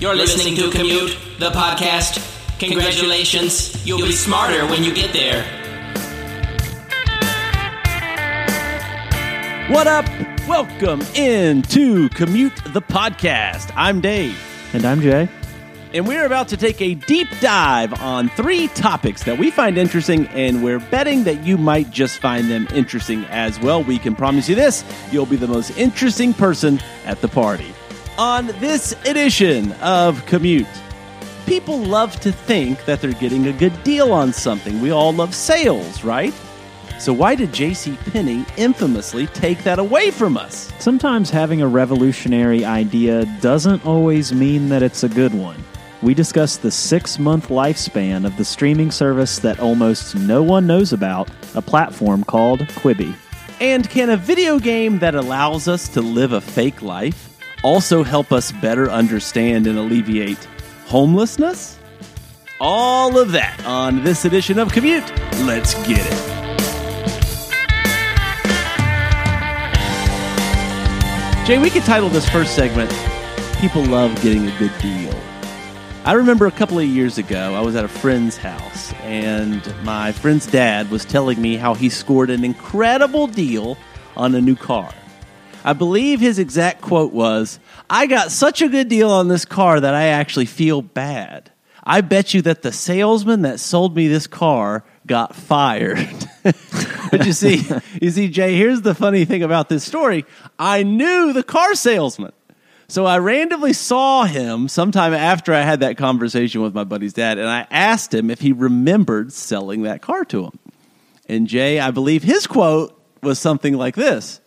You're listening to Commute, the podcast. Congratulations, you'll be smarter when you get there. What up? Welcome into Commute the Podcast. I'm Dave. And I'm Jay. And we're about to take a deep dive on three topics that we find interesting, and we're betting that you might just find them interesting as well. We can promise you this you'll be the most interesting person at the party. On this edition of Commute, people love to think that they're getting a good deal on something. We all love sales, right? So why did J.C. Penney infamously take that away from us? Sometimes having a revolutionary idea doesn't always mean that it's a good one we discuss the six month lifespan of the streaming service that almost no one knows about, a platform called Quibi. And can a video game that allows us to live a fake life also help us better understand and alleviate homelessness? All of that on this edition of Commute. Let's get it. Jay, we could title this first segment People Love Getting a Good Deal. I remember a couple of years ago, I was at a friend's house, and my friend's dad was telling me how he scored an incredible deal on a new car. I believe his exact quote was, I got such a good deal on this car that I actually feel bad. I bet you that the salesman that sold me this car got fired. but you see, you see, Jay, here's the funny thing about this story. I knew the car salesman. So I randomly saw him sometime after I had that conversation with my buddy's dad, and I asked him if he remembered selling that car to him. And Jay, I believe his quote was something like this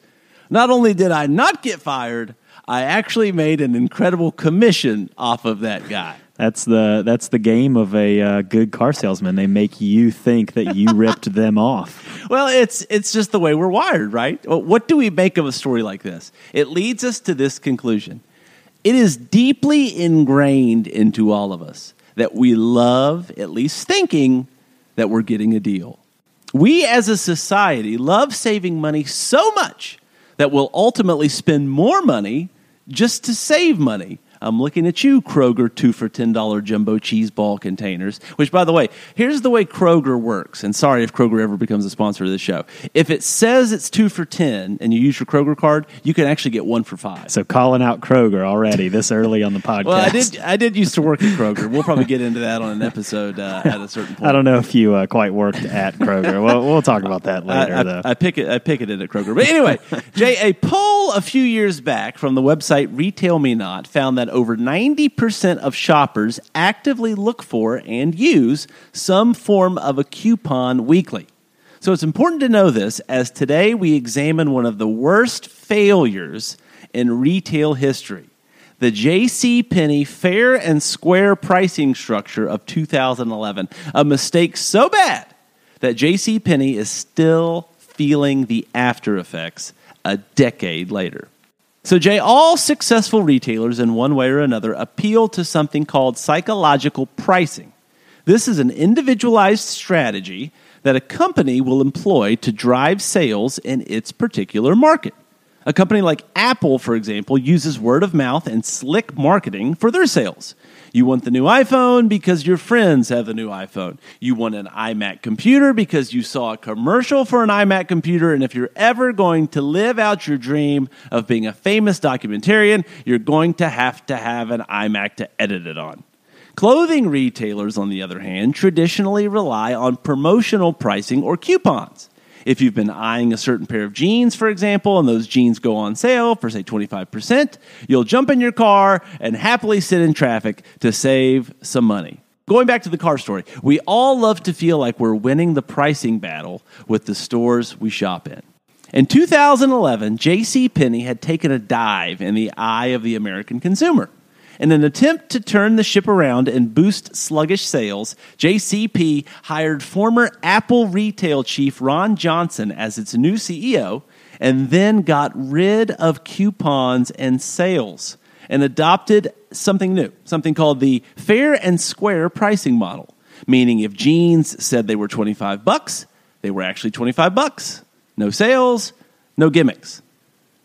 Not only did I not get fired, I actually made an incredible commission off of that guy. That's the that's the game of a uh, good car salesman. They make you think that you ripped them off. Well, it's it's just the way we're wired, right? What do we make of a story like this? It leads us to this conclusion. It is deeply ingrained into all of us that we love at least thinking that we're getting a deal. We as a society love saving money so much that we'll ultimately spend more money just to save money I'm looking at you, Kroger, two for $10 jumbo cheese ball containers. Which, by the way, here's the way Kroger works. And sorry if Kroger ever becomes a sponsor of this show. If it says it's two for 10 and you use your Kroger card, you can actually get one for five. So calling out Kroger already this early on the podcast. well, I did, I did used to work at Kroger. We'll probably get into that on an episode uh, at a certain point. I don't know if you uh, quite worked at Kroger. well, we'll talk about that later, I, I, though. I, pick it, I picketed at Kroger. But anyway, Jay, a poll a few years back from the website Retail Me Not found that that over 90% of shoppers actively look for and use some form of a coupon weekly. So it's important to know this as today we examine one of the worst failures in retail history the J.C. Penney fair and square pricing structure of 2011. A mistake so bad that J.C. Penney is still feeling the after effects a decade later. So, Jay, all successful retailers in one way or another appeal to something called psychological pricing. This is an individualized strategy that a company will employ to drive sales in its particular market. A company like Apple, for example, uses word of mouth and slick marketing for their sales. You want the new iPhone because your friends have the new iPhone. You want an iMac computer because you saw a commercial for an iMac computer. And if you're ever going to live out your dream of being a famous documentarian, you're going to have to have an iMac to edit it on. Clothing retailers, on the other hand, traditionally rely on promotional pricing or coupons. If you've been eyeing a certain pair of jeans, for example, and those jeans go on sale for, say, 25%, you'll jump in your car and happily sit in traffic to save some money. Going back to the car story, we all love to feel like we're winning the pricing battle with the stores we shop in. In 2011, J.C. Penney had taken a dive in the eye of the American consumer. In an attempt to turn the ship around and boost sluggish sales, JCP hired former Apple retail chief Ron Johnson as its new CEO and then got rid of coupons and sales and adopted something new, something called the fair and square pricing model, meaning if jeans said they were 25 bucks, they were actually 25 bucks. No sales, no gimmicks.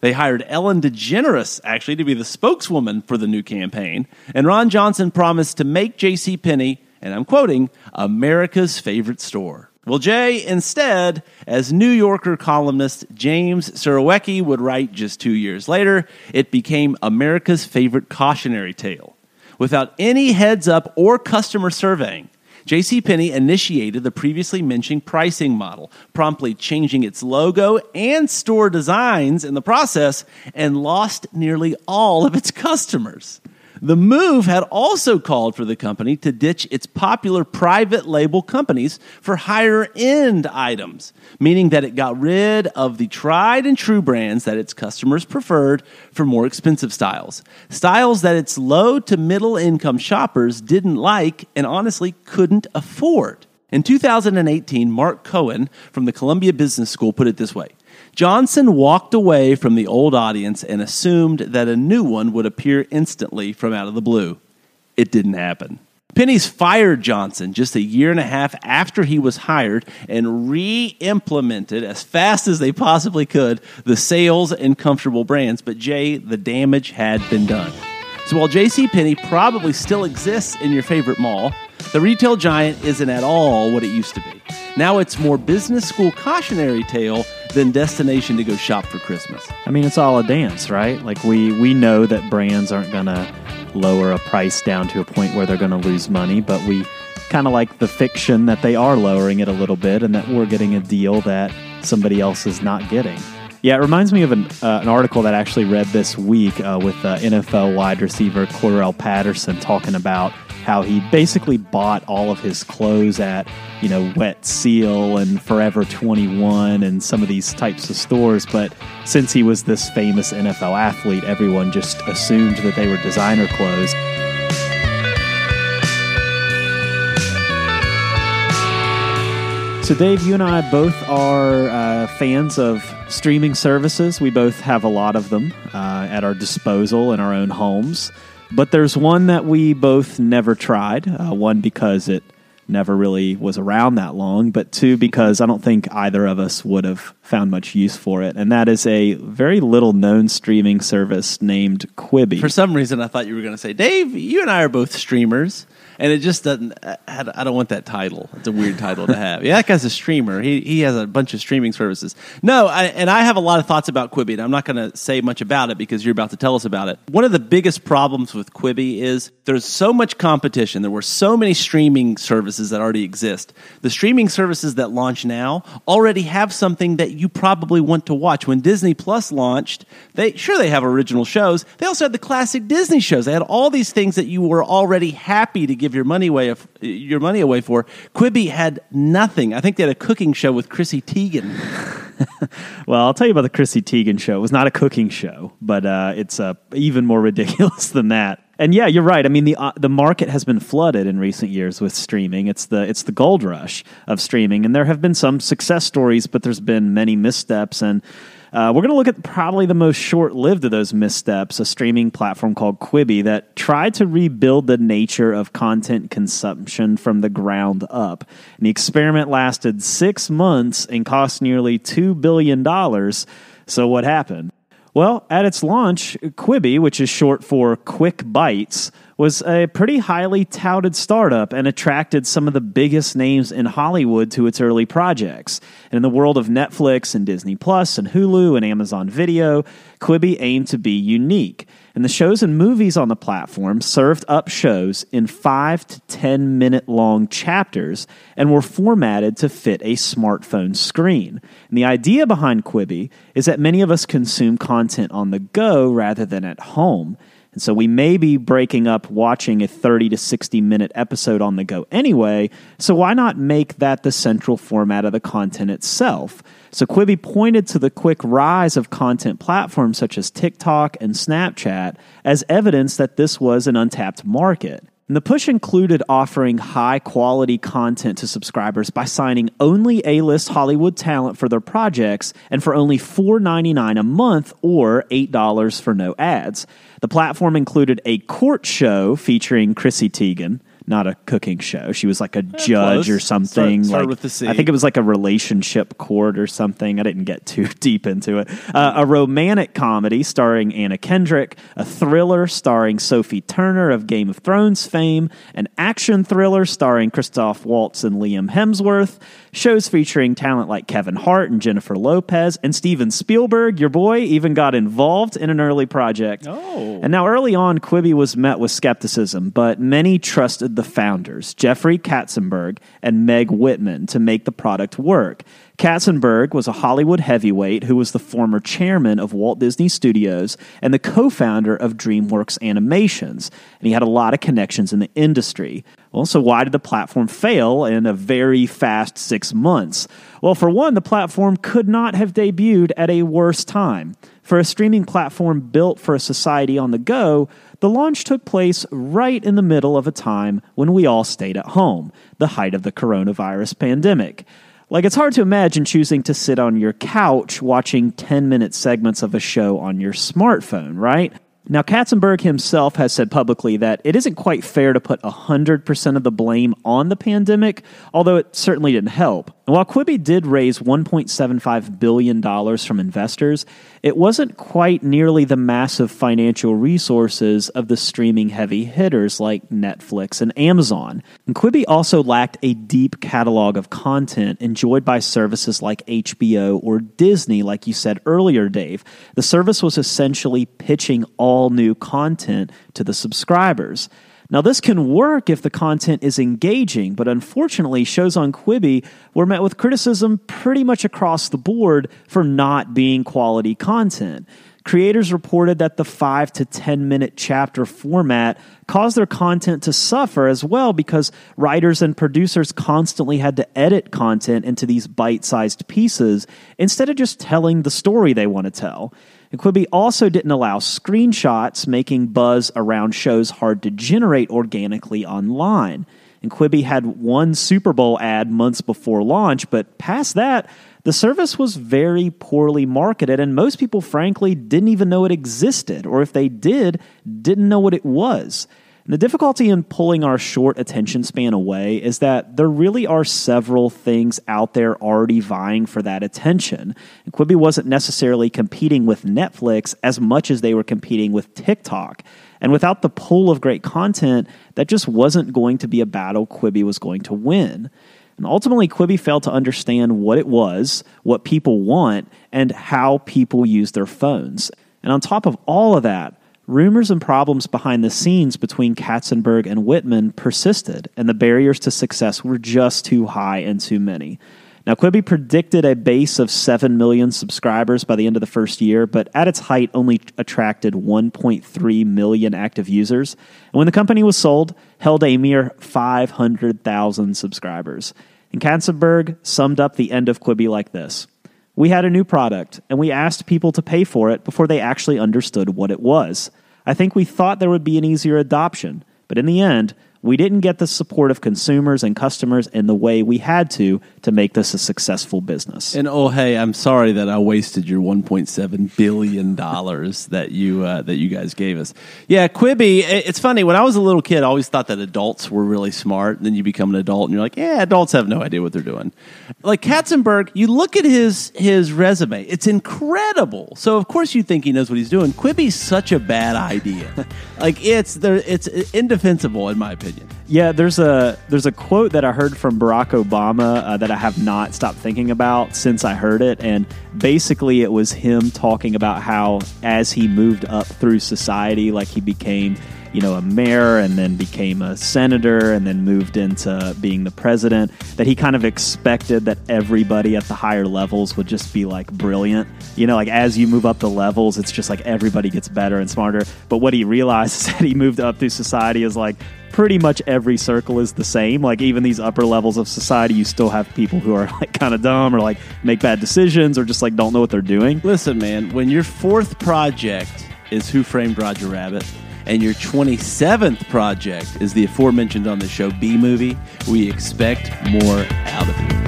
They hired Ellen DeGeneres, actually, to be the spokeswoman for the new campaign. And Ron Johnson promised to make J.C. Penney, and I'm quoting, America's favorite store. Well, Jay, instead, as New Yorker columnist James Surowiecki would write just two years later, it became America's favorite cautionary tale. Without any heads up or customer surveying, JCPenney initiated the previously mentioned pricing model, promptly changing its logo and store designs in the process, and lost nearly all of its customers. The move had also called for the company to ditch its popular private label companies for higher end items, meaning that it got rid of the tried and true brands that its customers preferred for more expensive styles. Styles that its low to middle income shoppers didn't like and honestly couldn't afford. In 2018, Mark Cohen from the Columbia Business School put it this way Johnson walked away from the old audience and assumed that a new one would appear instantly from out of the blue. It didn't happen. Penney's fired Johnson just a year and a half after he was hired and re implemented as fast as they possibly could the sales and comfortable brands. But Jay, the damage had been done. So while J.C. Penney probably still exists in your favorite mall, the retail giant isn't at all what it used to be. Now it's more business school cautionary tale than destination to go shop for Christmas. I mean, it's all a dance, right? Like we we know that brands aren't going to lower a price down to a point where they're going to lose money, but we kind of like the fiction that they are lowering it a little bit and that we're getting a deal that somebody else is not getting. Yeah, it reminds me of an, uh, an article that I actually read this week uh, with uh, NFL wide receiver Cordarrelle Patterson talking about how he basically bought all of his clothes at, you know, Wet Seal and Forever 21 and some of these types of stores. But since he was this famous NFL athlete, everyone just assumed that they were designer clothes. So, Dave, you and I both are uh, fans of streaming services. We both have a lot of them uh, at our disposal in our own homes. But there's one that we both never tried. Uh, one because it never really was around that long, but two because I don't think either of us would have found much use for it. And that is a very little known streaming service named Quibi. For some reason, I thought you were going to say, Dave, you and I are both streamers and it just doesn't. I don't want that title. It's a weird title to have. Yeah, that guy's a streamer. He he has a bunch of streaming services. No, I, and I have a lot of thoughts about Quibi. And I'm not going to say much about it because you're about to tell us about it. One of the biggest problems with Quibi is there's so much competition. There were so many streaming services that already exist. The streaming services that launch now already have something that you probably want to watch. When Disney Plus launched, they sure they have original shows. They also had the classic Disney shows. They had all these things that you were already happy to give your money away your money away for. Quibi had nothing. I think they had a cooking show with Chrissy Teigen. well, I'll tell you about the Chrissy Teigen show. It was not a cooking show, but uh, it's uh, even more ridiculous than that. And yeah, you're right. I mean, the uh, the market has been flooded in recent years with streaming. It's the it's the gold rush of streaming, and there have been some success stories, but there's been many missteps and uh, we're going to look at probably the most short lived of those missteps a streaming platform called Quibi that tried to rebuild the nature of content consumption from the ground up. And the experiment lasted six months and cost nearly $2 billion. So, what happened? Well, at its launch, Quibi, which is short for Quick Bites, was a pretty highly touted startup and attracted some of the biggest names in Hollywood to its early projects. And in the world of Netflix and Disney Plus and Hulu and Amazon Video, Quibi aimed to be unique. And the shows and movies on the platform served up shows in 5 to 10 minute long chapters and were formatted to fit a smartphone screen. And the idea behind Quibi is that many of us consume content on the go rather than at home. And so we may be breaking up watching a 30 to 60 minute episode on the go anyway, so why not make that the central format of the content itself? So Quibi pointed to the quick rise of content platforms such as TikTok and Snapchat as evidence that this was an untapped market. And the push included offering high quality content to subscribers by signing only A list Hollywood talent for their projects and for only $4.99 a month or $8 for no ads. The platform included a court show featuring Chrissy Teigen, not a cooking show. She was like a judge close. or something. Start- start like, with the C. I think it was like a relationship court or something. I didn't get too deep into it. Uh, a romantic comedy starring Anna Kendrick, a thriller starring Sophie Turner of Game of Thrones fame, an action thriller starring Christoph Waltz and Liam Hemsworth, shows featuring talent like Kevin Hart and Jennifer Lopez, and Steven Spielberg, your boy, even got involved in an early project. Oh. And now, early on, Quibi was met with skepticism, but many trusted the founders, Jeffrey Katzenberg and Meg Whitman, to make the product work. Katzenberg was a Hollywood heavyweight who was the former chairman of Walt Disney Studios and the co founder of DreamWorks Animations, and he had a lot of connections in the industry. Well, so why did the platform fail in a very fast six months? Well, for one, the platform could not have debuted at a worse time. For a streaming platform built for a society on the go, the launch took place right in the middle of a time when we all stayed at home, the height of the coronavirus pandemic. Like, it's hard to imagine choosing to sit on your couch watching 10 minute segments of a show on your smartphone, right? Now, Katzenberg himself has said publicly that it isn't quite fair to put 100% of the blame on the pandemic, although it certainly didn't help. While Quibi did raise $1.75 billion from investors, it wasn't quite nearly the massive financial resources of the streaming heavy hitters like Netflix and Amazon. And Quibi also lacked a deep catalog of content enjoyed by services like HBO or Disney, like you said earlier, Dave. The service was essentially pitching all new content to the subscribers. Now, this can work if the content is engaging, but unfortunately, shows on Quibi were met with criticism pretty much across the board for not being quality content. Creators reported that the 5 to 10 minute chapter format caused their content to suffer as well because writers and producers constantly had to edit content into these bite sized pieces instead of just telling the story they want to tell. And Quibi also didn't allow screenshots, making buzz around shows hard to generate organically online. And Quibi had one Super Bowl ad months before launch, but past that, the service was very poorly marketed, and most people, frankly, didn't even know it existed, or if they did, didn't know what it was. And the difficulty in pulling our short attention span away is that there really are several things out there already vying for that attention. And Quibi wasn't necessarily competing with Netflix as much as they were competing with TikTok. And without the pool of great content, that just wasn't going to be a battle Quibi was going to win. And ultimately, Quibi failed to understand what it was, what people want, and how people use their phones. And on top of all of that, rumors and problems behind the scenes between Katzenberg and Whitman persisted, and the barriers to success were just too high and too many. Now, Quibi predicted a base of 7 million subscribers by the end of the first year, but at its height only attracted 1.3 million active users. And when the company was sold, held a mere 500,000 subscribers. And Katzenberg summed up the end of Quibi like this We had a new product, and we asked people to pay for it before they actually understood what it was. I think we thought there would be an easier adoption, but in the end, we didn't get the support of consumers and customers in the way we had to to make this a successful business. And oh, hey, I'm sorry that I wasted your 1.7 billion dollars that you uh, that you guys gave us. Yeah, Quibi. It's funny. When I was a little kid, I always thought that adults were really smart. And then you become an adult, and you're like, yeah, adults have no idea what they're doing. Like Katzenberg, you look at his his resume; it's incredible. So of course you think he knows what he's doing. Quibi's such a bad idea. like it's there, it's indefensible in my opinion. Yeah, there's a there's a quote that I heard from Barack Obama uh, that I have not stopped thinking about since I heard it, and basically it was him talking about how as he moved up through society, like he became you know a mayor and then became a senator and then moved into being the president, that he kind of expected that everybody at the higher levels would just be like brilliant. You know, like as you move up the levels, it's just like everybody gets better and smarter. But what he realized is that he moved up through society is like pretty much every circle is the same. Like even these upper levels of society, you still have people who are like kind of dumb or like make bad decisions or just like don't know what they're doing. Listen, man, when your fourth project is Who Framed Roger Rabbit, and your 27th project is the aforementioned on the show Bee Movie, we expect more out of you.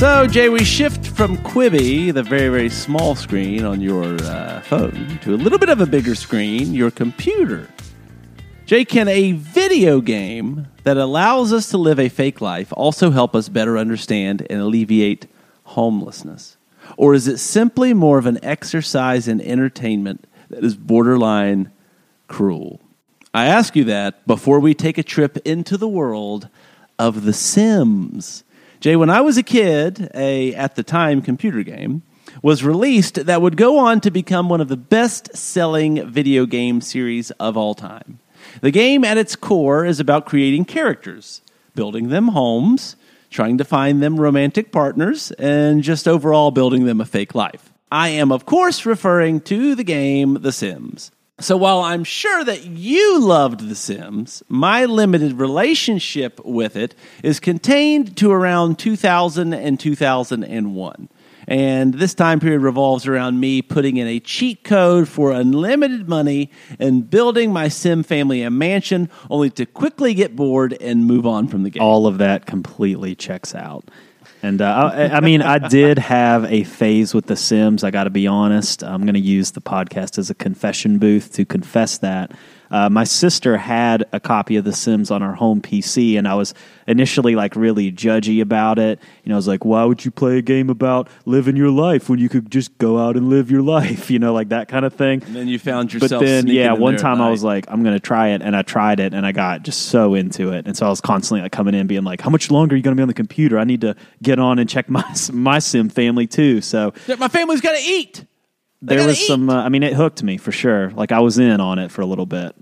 So, Jay, we shift from Quibi, the very, very small screen on your uh, phone, to a little bit of a bigger screen, your computer. Jay, can a video game that allows us to live a fake life also help us better understand and alleviate homelessness? Or is it simply more of an exercise in entertainment that is borderline cruel? I ask you that before we take a trip into the world of The Sims. Jay, when I was a kid, a at the time computer game was released that would go on to become one of the best selling video game series of all time. The game at its core is about creating characters, building them homes, trying to find them romantic partners, and just overall building them a fake life. I am, of course, referring to the game The Sims. So while I'm sure that you loved The Sims, my limited relationship with it is contained to around 2000 and 2001. And this time period revolves around me putting in a cheat code for unlimited money and building my Sim family a mansion, only to quickly get bored and move on from the game. All of that completely checks out. And uh, I, I mean, I did have a phase with The Sims. I got to be honest. I'm going to use the podcast as a confession booth to confess that. Uh, my sister had a copy of The Sims on her home PC, and I was initially like really judgy about it. You know, I was like, "Why would you play a game about living your life when you could just go out and live your life?" You know, like that kind of thing. and then you found yourself. But then, yeah, one time I was like, I'm going to try it. And I tried it and I got just so into it. And so I was constantly like coming in being like, how much longer are you going to be on the computer? I need to get on and check my, my sim family too. So my family's got to eat. They there was eat. some, uh, I mean, it hooked me for sure. Like I was in on it for a little bit.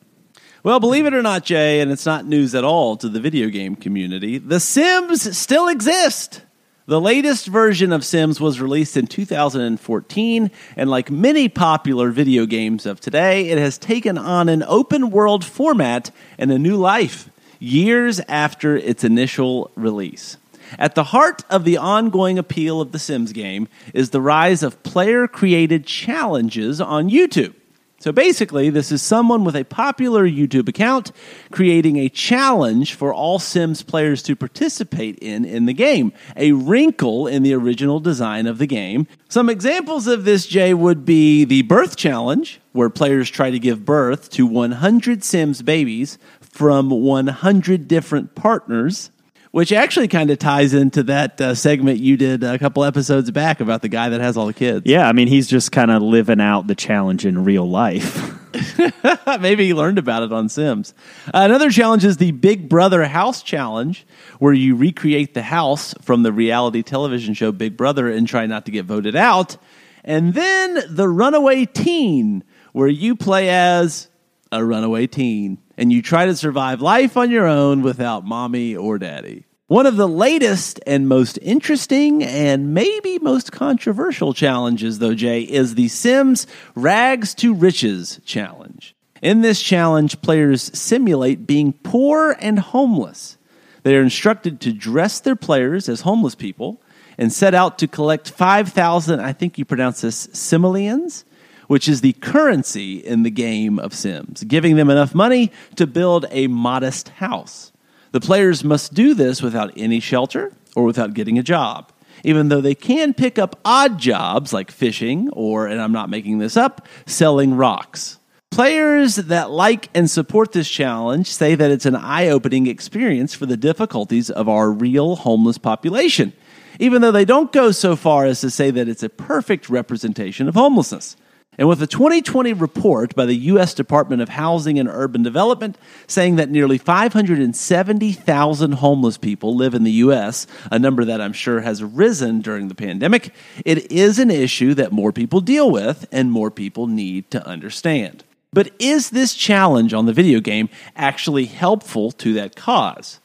Well, believe it or not, Jay, and it's not news at all to the video game community, The Sims still exist. The latest version of Sims was released in 2014, and like many popular video games of today, it has taken on an open world format and a new life years after its initial release. At the heart of the ongoing appeal of the Sims game is the rise of player created challenges on YouTube. So basically, this is someone with a popular YouTube account creating a challenge for all Sims players to participate in in the game, a wrinkle in the original design of the game. Some examples of this, Jay, would be the birth challenge, where players try to give birth to 100 Sims babies from 100 different partners. Which actually kind of ties into that uh, segment you did a couple episodes back about the guy that has all the kids. Yeah. I mean, he's just kind of living out the challenge in real life. Maybe he learned about it on Sims. Uh, another challenge is the Big Brother House Challenge, where you recreate the house from the reality television show Big Brother and try not to get voted out. And then the Runaway Teen, where you play as a runaway teen and you try to survive life on your own without mommy or daddy. One of the latest and most interesting and maybe most controversial challenges, though, Jay, is the Sims Rags to Riches Challenge. In this challenge, players simulate being poor and homeless. They are instructed to dress their players as homeless people and set out to collect 5,000, I think you pronounce this, simoleons, which is the currency in the game of Sims, giving them enough money to build a modest house. The players must do this without any shelter or without getting a job, even though they can pick up odd jobs like fishing or, and I'm not making this up, selling rocks. Players that like and support this challenge say that it's an eye opening experience for the difficulties of our real homeless population, even though they don't go so far as to say that it's a perfect representation of homelessness. And with a 2020 report by the U.S. Department of Housing and Urban Development saying that nearly 570,000 homeless people live in the U.S., a number that I'm sure has risen during the pandemic, it is an issue that more people deal with and more people need to understand. But is this challenge on the video game actually helpful to that cause?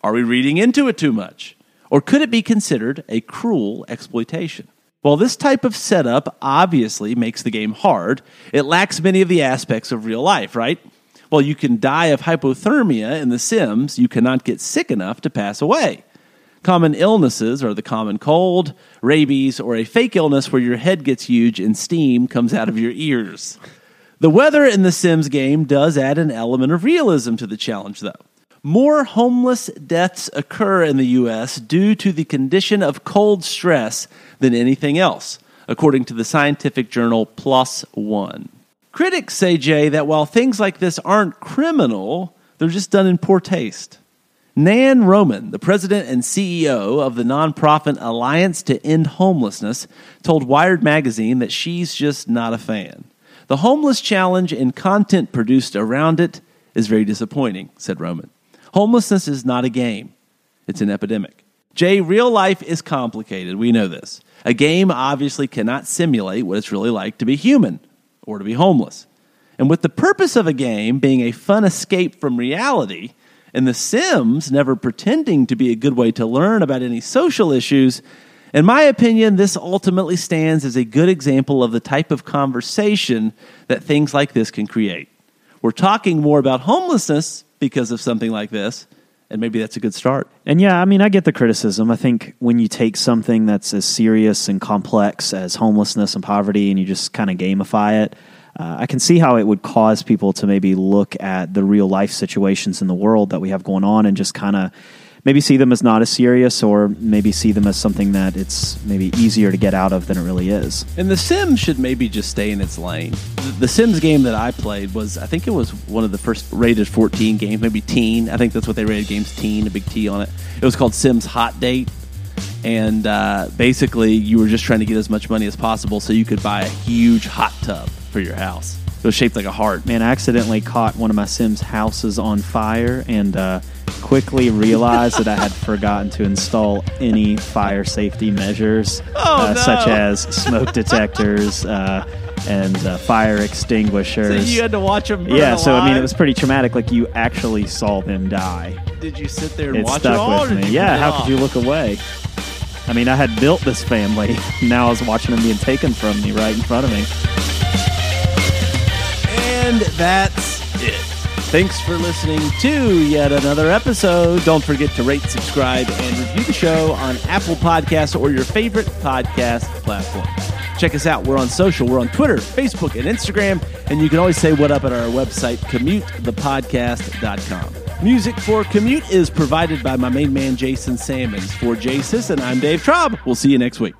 Are we reading into it too much? Or could it be considered a cruel exploitation? While this type of setup obviously makes the game hard, it lacks many of the aspects of real life, right? While you can die of hypothermia in The Sims, you cannot get sick enough to pass away. Common illnesses are the common cold, rabies, or a fake illness where your head gets huge and steam comes out of your ears. The weather in the Sims game does add an element of realism to the challenge, though. More homeless deaths occur in the U.S. due to the condition of cold stress than anything else, according to the scientific journal PLOS One. Critics say, Jay, that while things like this aren't criminal, they're just done in poor taste. Nan Roman, the president and CEO of the nonprofit Alliance to End Homelessness, told Wired magazine that she's just not a fan. The homeless challenge and content produced around it is very disappointing, said Roman. Homelessness is not a game, it's an epidemic. Jay, real life is complicated. We know this. A game obviously cannot simulate what it's really like to be human or to be homeless. And with the purpose of a game being a fun escape from reality, and The Sims never pretending to be a good way to learn about any social issues, in my opinion, this ultimately stands as a good example of the type of conversation that things like this can create. We're talking more about homelessness because of something like this, and maybe that's a good start. And yeah, I mean, I get the criticism. I think when you take something that's as serious and complex as homelessness and poverty and you just kind of gamify it, uh, I can see how it would cause people to maybe look at the real life situations in the world that we have going on and just kind of maybe see them as not as serious or maybe see them as something that it's maybe easier to get out of than it really is. And The Sims should maybe just stay in its lane. The Sims game that I played was, I think it was one of the first rated 14 games, maybe teen. I think that's what they rated games teen, a big T on it. It was called Sims Hot Date. And uh, basically, you were just trying to get as much money as possible so you could buy a huge hot tub for your house. It was shaped like a heart. Man, I accidentally caught one of my Sims houses on fire and uh, quickly realized that I had forgotten to install any fire safety measures, Oh, uh, no. such as smoke detectors uh, and uh, fire So extinguishers. you had to watch them burn yeah, so I mean, it was pretty traumatic. Like you actually saw them die. Did you sit there and It watch it stuck all? or with me. Yeah, it how off? could you look away? I mean, I had built this family. Now I was watching them being taken from me right in front of me. And that's it. Thanks for listening to yet another episode. Don't forget to rate, subscribe, and review the show on Apple Podcasts or your favorite podcast platform. Check us out. We're on social. We're on Twitter, Facebook, and Instagram. And you can always say what up at our website, commutethepodcast.com. Music for Commute is provided by my main man, Jason Sammons. For Jay and I'm Dave Traub. We'll see you next week.